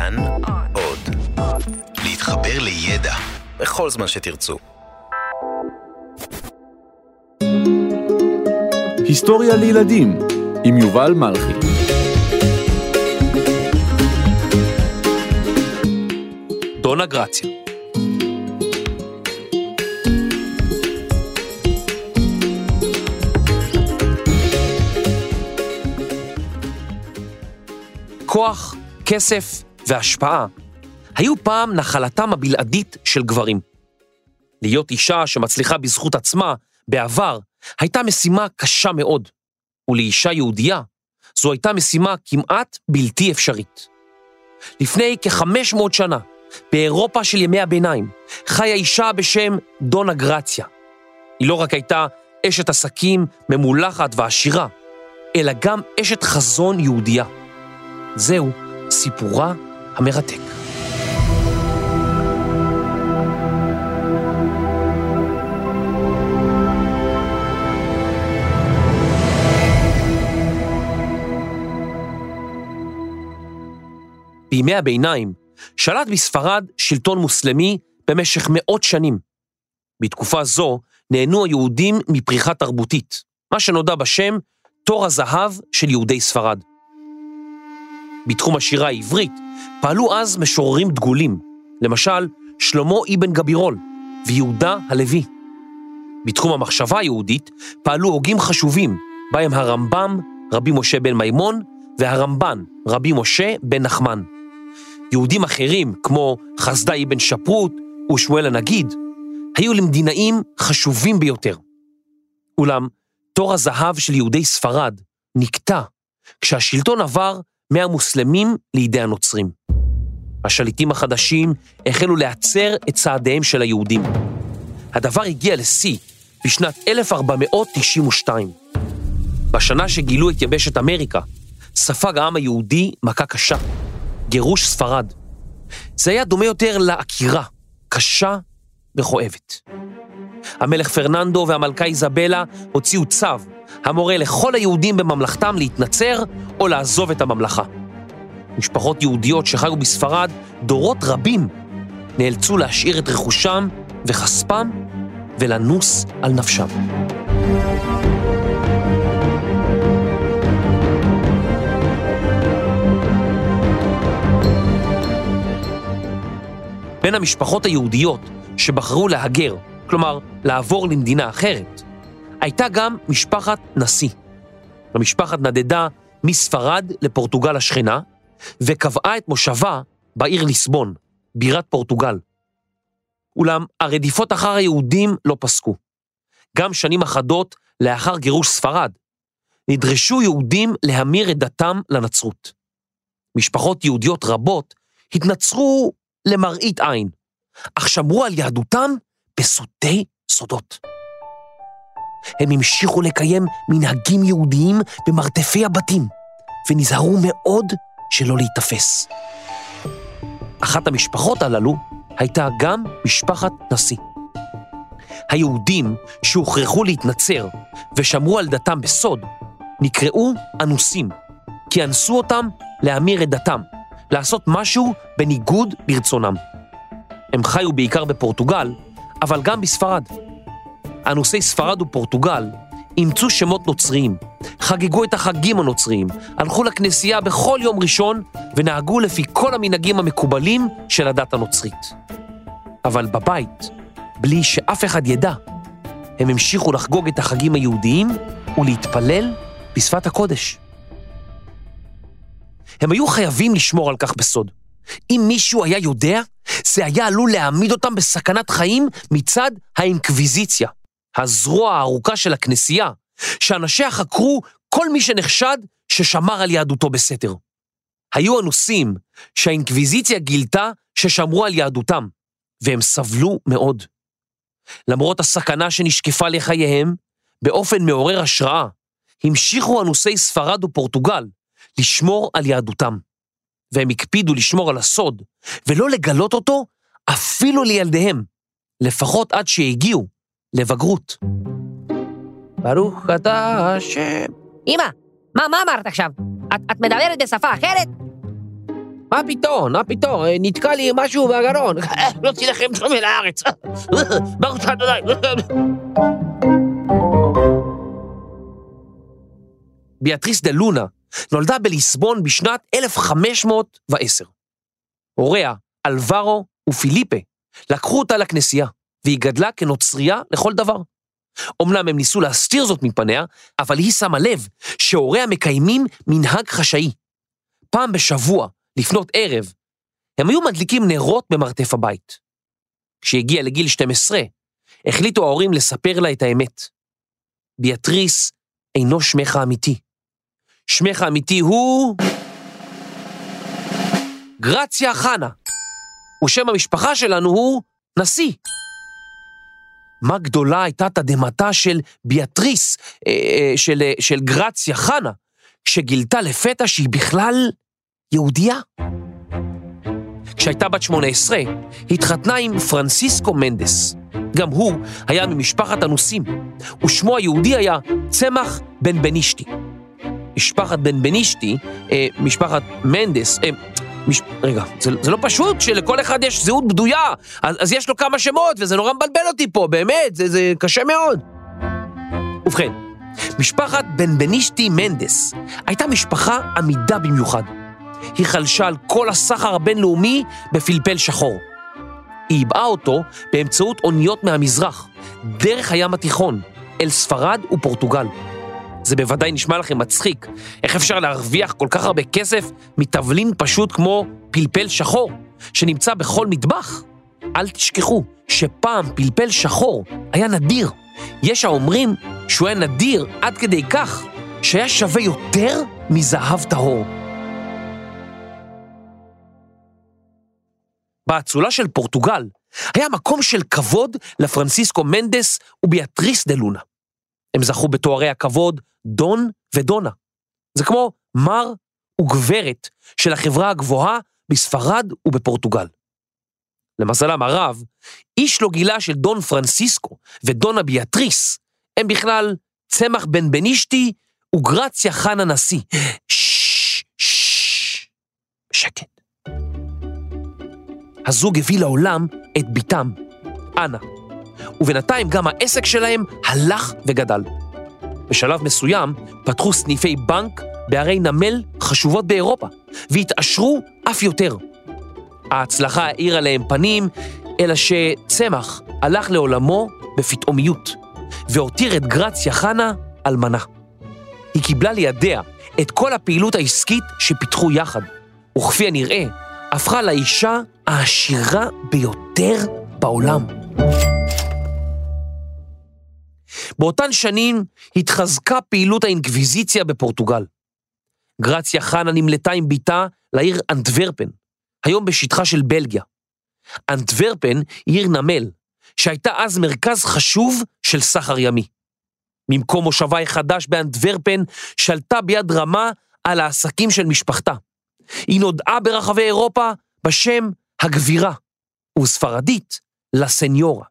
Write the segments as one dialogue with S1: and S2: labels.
S1: כאן עוד. להתחבר לידע בכל זמן שתרצו.
S2: היסטוריה לילדים עם יובל מלכי.
S3: דונה גרציה. כוח, כסף והשפעה היו פעם נחלתם הבלעדית של גברים. להיות אישה שמצליחה בזכות עצמה בעבר הייתה משימה קשה מאוד, ולאישה יהודייה זו הייתה משימה כמעט בלתי אפשרית. לפני כ-500 שנה, באירופה של ימי הביניים, חיה אישה בשם דונה גרציה. היא לא רק הייתה אשת עסקים ממולחת ועשירה, אלא גם אשת חזון יהודייה. זהו סיפורה המרתק. בימי הביניים שלט בספרד שלטון מוסלמי במשך מאות שנים. בתקופה זו נהנו היהודים מפריחה תרבותית, מה שנודע בשם תור הזהב של יהודי ספרד. בתחום השירה העברית פעלו אז משוררים דגולים, למשל שלמה אבן גבירול ויהודה הלוי. בתחום המחשבה היהודית פעלו הוגים חשובים, בהם הרמב"ם, רבי משה בן מימון, והרמב"ן, רבי משה בן נחמן. יהודים אחרים, כמו חסדאי בן שפרוט ושמואל הנגיד, היו למדינאים חשובים ביותר. אולם תור הזהב של יהודי ספרד נקטע כשהשלטון עבר מהמוסלמים לידי הנוצרים. השליטים החדשים החלו להצר את צעדיהם של היהודים. הדבר הגיע לשיא בשנת 1492. בשנה שגילו את יבשת אמריקה, ספג העם היהודי מכה קשה, גירוש ספרד. זה היה דומה יותר לעקירה, קשה וכואבת. המלך פרננדו והמלכה איזבלה הוציאו צו המורה לכל היהודים בממלכתם להתנצר או לעזוב את הממלכה. משפחות יהודיות שחיו בספרד דורות רבים נאלצו להשאיר את רכושם וכספם ולנוס על נפשם. בין המשפחות היהודיות שבחרו להגר, כלומר לעבור למדינה אחרת, הייתה גם משפחת נשיא. המשפחת נדדה מספרד לפורטוגל השכנה, וקבעה את מושבה בעיר ליסבון, בירת פורטוגל. אולם הרדיפות אחר היהודים לא פסקו. גם שנים אחדות לאחר גירוש ספרד, נדרשו יהודים להמיר את דתם לנצרות. משפחות יהודיות רבות התנצרו למראית עין, אך שמרו על יהדותם בסודי סודות. הם המשיכו לקיים מנהגים יהודיים במרתפי הבתים, ונזהרו מאוד שלא להיתפס. אחת המשפחות הללו הייתה גם משפחת נשיא. היהודים שהוכרחו להתנצר ושמרו על דתם בסוד, נקראו אנוסים, כי אנסו אותם להמיר את דתם, לעשות משהו בניגוד לרצונם. הם חיו בעיקר בפורטוגל, אבל גם בספרד. אנוסי ספרד ופורטוגל אימצו שמות נוצריים, חגגו את החגים הנוצריים, הלכו לכנסייה בכל יום ראשון ונהגו לפי כל המנהגים המקובלים של הדת הנוצרית. אבל בבית, בלי שאף אחד ידע, הם המשיכו לחגוג את החגים היהודיים ולהתפלל בשפת הקודש. הם היו חייבים לשמור על כך בסוד. אם מישהו היה יודע, זה היה עלול להעמיד אותם בסכנת חיים מצד האינקוויזיציה, הזרוע הארוכה של הכנסייה, שאנשיה חקרו כל מי שנחשד ששמר על יהדותו בסתר. היו אנוסים שהאינקוויזיציה גילתה ששמרו על יהדותם, והם סבלו מאוד. למרות הסכנה שנשקפה לחייהם, באופן מעורר השראה, המשיכו אנוסי ספרד ופורטוגל לשמור על יהדותם. והם הקפידו לשמור על הסוד, ולא לגלות אותו אפילו לילדיהם, לפחות עד שהגיעו לבגרות.
S4: ברוך אתה השם.
S5: אמא, מה, מה אמרת עכשיו? את, את מדברת בשפה אחרת?
S4: מה פתאום, מה פתאום, נתקע לי משהו בגרון. לא תילחם שם אל הארץ. ברוך אדוני.
S3: ביאטריס דה לונה נולדה בליסבון בשנת 1510. הוריה, אלברו ופיליפה, לקחו אותה לכנסייה, והיא גדלה כנוצרייה לכל דבר. אמנם הם ניסו להסתיר זאת מפניה, אבל היא שמה לב שהוריה מקיימים מנהג חשאי. פעם בשבוע, לפנות ערב, הם היו מדליקים נרות במרתף הבית. כשהגיעה לגיל 12, החליטו ההורים לספר לה את האמת. ביאטריס אינו שמך האמיתי. שמך האמיתי הוא... גרציה חנה, ושם המשפחה שלנו הוא נשיא. מה גדולה הייתה תדהמתה של ביאטריס, אה, אה, של, אה, של גרציה חנה, שגילתה לפתע שהיא בכלל יהודייה. כשהייתה בת 18, התחתנה עם פרנסיסקו מנדס. גם הוא היה ממשפחת אנוסים, ושמו היהודי היה צמח בן בנישתי. משפחת בן בנישתי, משפחת מנדס, מש... רגע, זה, זה לא פשוט שלכל אחד יש זהות בדויה, אז, אז יש לו כמה שמות, וזה נורא מבלבל אותי פה, באמת, זה, זה קשה מאוד. ובכן, משפחת בן בנישתי מנדס הייתה משפחה עמידה במיוחד. היא חלשה על כל הסחר הבינלאומי בפלפל שחור. היא איבאה אותו באמצעות אוניות מהמזרח, דרך הים התיכון, אל ספרד ופורטוגל. זה בוודאי נשמע לכם מצחיק. איך אפשר להרוויח כל כך הרבה כסף מתבלין פשוט כמו פלפל שחור, שנמצא בכל מטבח? אל תשכחו שפעם פלפל שחור היה נדיר. יש האומרים שהוא היה נדיר עד כדי כך שהיה שווה יותר מזהב טהור. באצולה של פורטוגל היה מקום של כבוד לפרנסיסקו מנדס וביאטריס דה לונה. הם זכו בתוארי הכבוד דון ודונה. זה כמו מר וגברת של החברה הגבוהה בספרד ובפורטוגל. למזלם הרב, איש לא גילה של דון פרנסיסקו ודונה ביאטריס, הם בכלל צמח בן בנישתי וגרציה חנה נשיא. בשקט. הזוג הביא לעולם את בתם, אנה, ובינתיים גם העסק שלהם הלך וגדל. בשלב מסוים פתחו סניפי בנק בערי נמל חשובות באירופה, והתעשרו אף יותר. ההצלחה האירה להם פנים, אלא שצמח הלך לעולמו בפתאומיות, והותיר את גרציה חנה אלמנה. היא קיבלה לידיה את כל הפעילות העסקית שפיתחו יחד, וכפי הנראה, הפכה לאישה העשירה ביותר בעולם. באותן שנים התחזקה פעילות האינקוויזיציה בפורטוגל. גרציה חנה נמלטה עם בתה לעיר אנטוורפן, היום בשטחה של בלגיה. אנטוורפן היא עיר נמל, שהייתה אז מרכז חשוב של סחר ימי. ממקום מושבה החדש באנטוורפן שלטה ביד רמה על העסקים של משפחתה. היא נודעה ברחבי אירופה בשם הגבירה, וספרדית, לסניורה.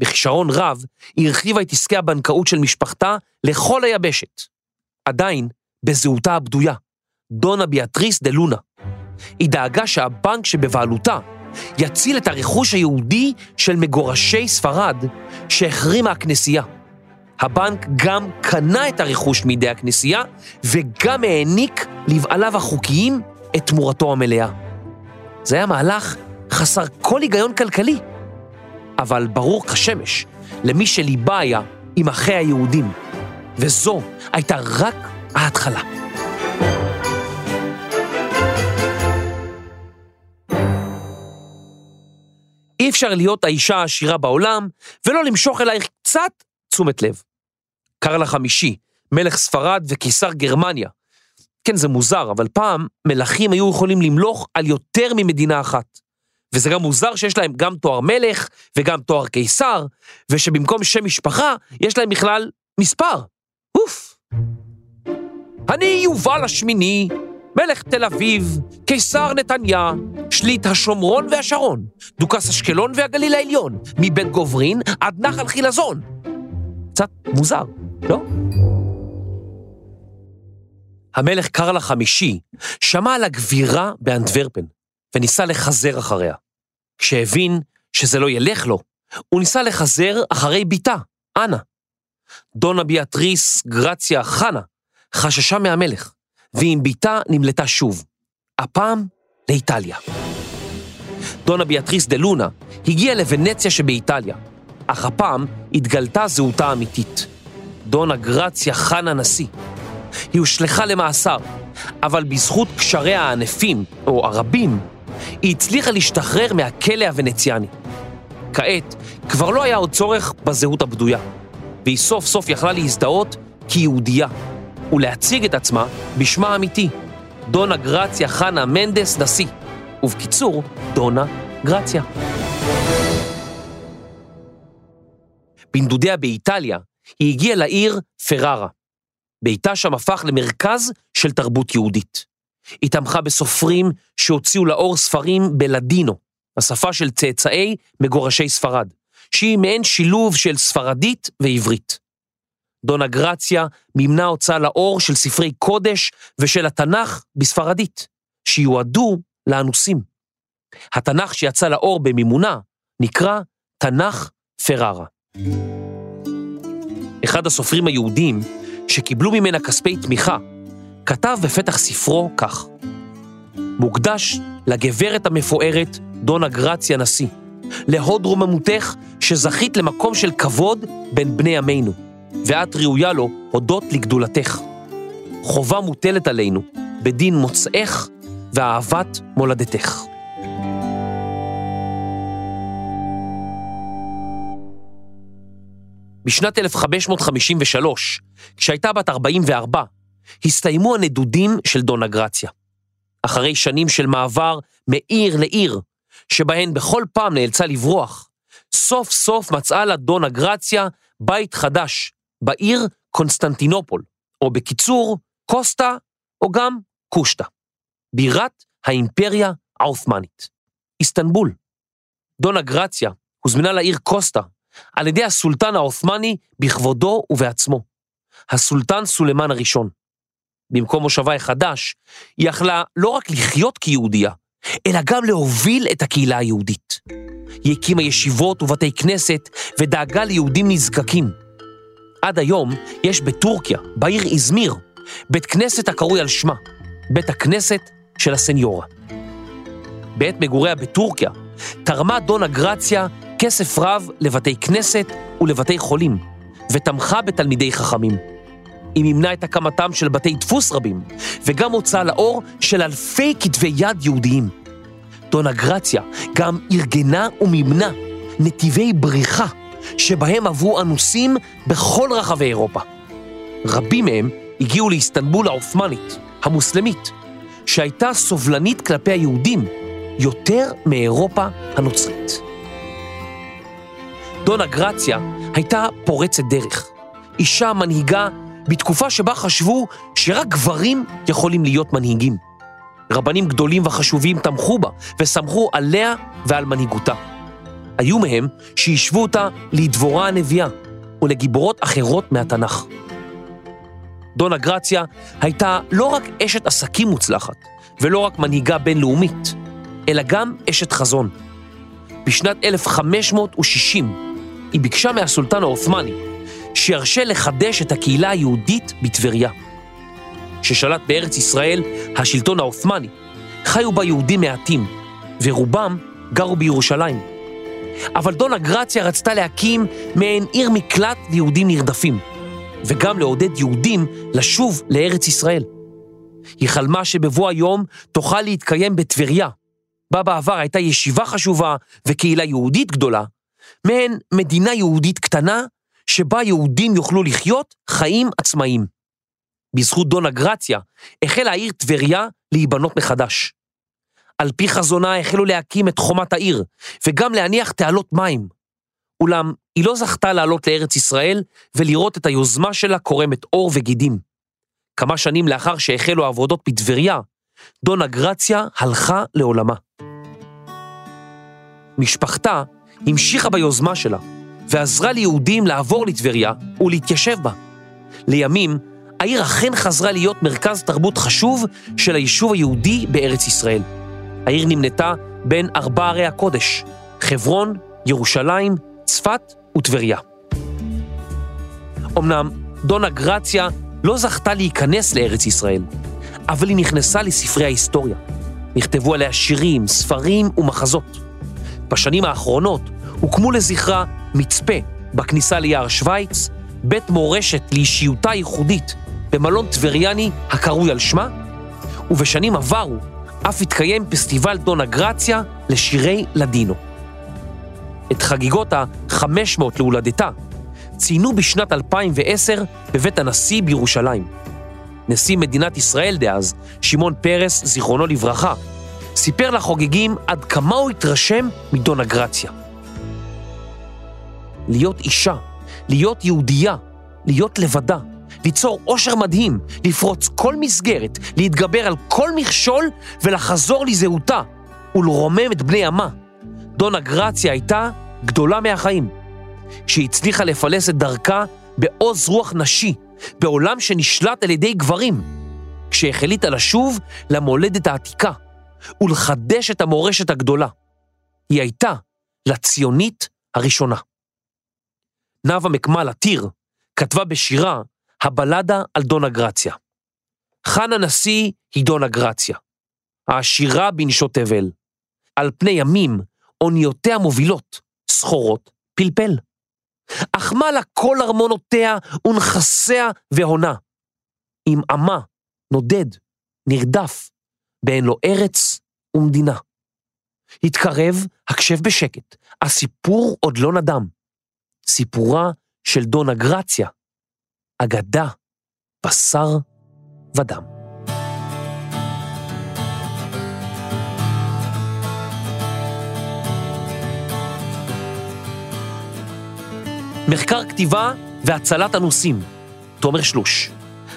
S3: בכישרון רב, היא הרחיבה את עסקי הבנקאות של משפחתה לכל היבשת. עדיין, בזהותה הבדויה, דונה ביאטריס דה לונה. היא דאגה שהבנק שבבעלותה יציל את הרכוש היהודי של מגורשי ספרד שהחרימה הכנסייה. הבנק גם קנה את הרכוש מידי הכנסייה וגם העניק לבעליו החוקיים את תמורתו המלאה. זה היה מהלך חסר כל היגיון כלכלי. אבל ברור כשמש למי שליבה היה עם אחי היהודים, וזו הייתה רק ההתחלה. אי אפשר להיות האישה העשירה בעולם ולא למשוך אלייך קצת תשומת לב. קרל החמישי, מלך ספרד וקיסר גרמניה. כן, זה מוזר, אבל פעם מלכים היו יכולים למלוך על יותר ממדינה אחת. וזה גם מוזר שיש להם גם תואר מלך וגם תואר קיסר, ושבמקום שם משפחה יש להם בכלל מספר. אוף. אני יובל השמיני, מלך תל אביב, קיסר נתניה, שליט השומרון והשרון, דוכס אשקלון והגליל העליון, מבית גוברין עד נחל חילזון. קצת מוזר, לא? המלך קרל החמישי שמע על הגבירה באנטוורפן וניסה לחזר אחריה. כשהבין שזה לא ילך לו, הוא ניסה לחזר אחרי בתה, אנה. דונה ביאטריס גרציה חנה חששה מהמלך, ועם בתה נמלטה שוב, הפעם לאיטליה. דונה ביאטריס דה לונה הגיעה לוונציה שבאיטליה, אך הפעם התגלתה זהותה האמיתית. דונה גרציה חנה נשיא. היא הושלכה למאסר, אבל בזכות קשריה הענפים, או הרבים, היא הצליחה להשתחרר מהכלא הוונציאני. כעת כבר לא היה עוד צורך בזהות הבדויה, והיא סוף סוף יכלה להזדהות כיהודייה, ולהציג את עצמה בשמה האמיתי, דונה גרציה חנה מנדס נשיא, ובקיצור, דונה גרציה. בנדודיה באיטליה, היא הגיעה לעיר פררה. ביתה שם הפך למרכז של תרבות יהודית. היא תמכה בסופרים שהוציאו לאור ספרים בלדינו, השפה של צאצאי מגורשי ספרד, שהיא מעין שילוב של ספרדית ועברית. דונה גרציה מימנה הוצאה לאור של ספרי קודש ושל התנ"ך בספרדית, שיועדו לאנוסים. התנ"ך שיצא לאור במימונה נקרא תנ"ך פררה. אחד הסופרים היהודים שקיבלו ממנה כספי תמיכה, כתב בפתח ספרו כך: מוקדש לגברת המפוארת דונה גרציה נשיא, להוד רוממותך שזכית למקום של כבוד בין בני עמנו, ואת ראויה לו הודות לגדולתך. חובה מוטלת עלינו בדין מוצאך ואהבת מולדתך. בשנת 1553, כשהייתה בת 44, הסתיימו הנדודים של דונה גרציה. אחרי שנים של מעבר מעיר לעיר, שבהן בכל פעם נאלצה לברוח, סוף סוף מצאה לה דונה גרציה בית חדש, בעיר קונסטנטינופול, או בקיצור, קוסטה, או גם קושטה, בירת האימפריה העות'מאנית, איסטנבול. דונה גרציה הוזמנה לעיר קוסטה על ידי הסולטן העות'מאני בכבודו ובעצמו, הסולטן סולימן הראשון. במקום מושבה החדש, היא יכלה לא רק לחיות כיהודייה, אלא גם להוביל את הקהילה היהודית. היא הקימה ישיבות ובתי כנסת ודאגה ליהודים נזקקים. עד היום יש בטורקיה, בעיר איזמיר, בית כנסת הקרוי על שמה, בית הכנסת של הסניורה. בעת מגוריה בטורקיה, תרמה דונה גרציה כסף רב לבתי כנסת ולבתי חולים, ותמכה בתלמידי חכמים. היא מימנה את הקמתם של בתי דפוס רבים, וגם הוצאה לאור של אלפי כתבי יד יהודיים. דונה גרציה גם ארגנה ומימנה נתיבי בריחה, שבהם עברו אנוסים בכל רחבי אירופה. רבים מהם הגיעו לאיסטנבול העות'מאנית, המוסלמית, שהייתה סובלנית כלפי היהודים יותר מאירופה הנוצרית. דונה גרציה הייתה פורצת דרך, אישה מנהיגה בתקופה שבה חשבו שרק גברים יכולים להיות מנהיגים. רבנים גדולים וחשובים תמכו בה וסמכו עליה ועל מנהיגותה. היו מהם שהשוו אותה לדבורה הנביאה ולגיבורות אחרות מהתנ"ך. דונה גרציה הייתה לא רק אשת עסקים מוצלחת ולא רק מנהיגה בינלאומית, אלא גם אשת חזון. בשנת 1560 היא ביקשה מהסולטן העות'מאני שירשה לחדש את הקהילה היהודית בטבריה. ששלט בארץ ישראל השלטון העות'מאני, חיו בה יהודים מעטים, ורובם גרו בירושלים. אבל דונה גרציה רצתה להקים מעין עיר מקלט ליהודים נרדפים, וגם לעודד יהודים לשוב לארץ ישראל. היא חלמה שבבוא היום תוכל להתקיים בטבריה, בה בעבר הייתה ישיבה חשובה וקהילה יהודית גדולה, מעין מדינה יהודית קטנה, שבה יהודים יוכלו לחיות חיים עצמאיים. בזכות דונה גרציה החלה העיר טבריה להיבנות מחדש. על פי חזונה החלו להקים את חומת העיר, וגם להניח תעלות מים. אולם היא לא זכתה לעלות לארץ ישראל ולראות את היוזמה שלה קורמת עור וגידים. כמה שנים לאחר שהחלו העבודות בטבריה, דונה גרציה הלכה לעולמה. משפחתה המשיכה ביוזמה שלה, ועזרה ליהודים לעבור לטבריה ולהתיישב בה. לימים העיר אכן חזרה להיות מרכז תרבות חשוב של היישוב היהודי בארץ ישראל. העיר נמנתה בין ארבע ערי הקודש, חברון, ירושלים, צפת וטבריה. אמנם דונה גרציה לא זכתה להיכנס לארץ ישראל, אבל היא נכנסה לספרי ההיסטוריה. נכתבו עליה שירים, ספרים ומחזות. בשנים האחרונות הוקמו לזכרה מצפה בכניסה ליער שווייץ, בית מורשת לאישיותה ייחודית במלון טבריאני הקרוי על שמה, ובשנים עברו אף התקיים פסטיבל דונה גרציה לשירי לדינו. את חגיגות ה-500 להולדתה ציינו בשנת 2010 בבית הנשיא בירושלים. נשיא מדינת ישראל דאז, שמעון פרס, זיכרונו לברכה, סיפר לחוגגים עד כמה הוא התרשם מדונה גרציה. להיות אישה, להיות יהודייה, להיות לבדה, ליצור עושר מדהים, לפרוץ כל מסגרת, להתגבר על כל מכשול ולחזור לזהותה ולרומם את בני עמה. דונה גרציה הייתה גדולה מהחיים. שהצליחה לפלס את דרכה בעוז רוח נשי, בעולם שנשלט על ידי גברים, כשהחליטה לשוב למולדת העתיקה ולחדש את המורשת הגדולה. היא הייתה לציונית הראשונה. נאוה מקמל עתיר כתבה בשירה הבלדה על דונה גרציה. חנה נשיא היא דונה גרציה. העשירה בנשות תבל. על פני ימים, אוניותיה מובילות, סחורות, פלפל. אך מה לה כל ארמונותיה ונכסיה והונה? עם עמה, נודד, נרדף, באין לו ארץ ומדינה. התקרב, הקשב בשקט, הסיפור עוד לא נדם. סיפורה של דונה גרציה, אגדה, בשר ודם. מחקר כתיבה והצלת הנוסעים, תומר שלוש.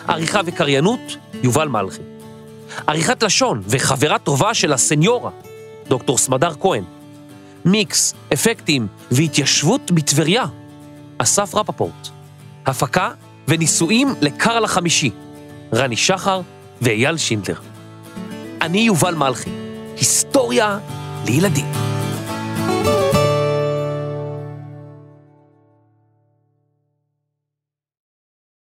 S3: עריכה וקריינות, יובל מלכי. עריכת לשון וחברה טובה של הסניורה, דוקטור סמדר כהן. מיקס, אפקטים והתיישבות בטבריה, אסף רפפורט. הפקה וניסויים לקרל החמישי, רני שחר ואייל שינדלר. אני יובל מלכי, היסטוריה לילדים.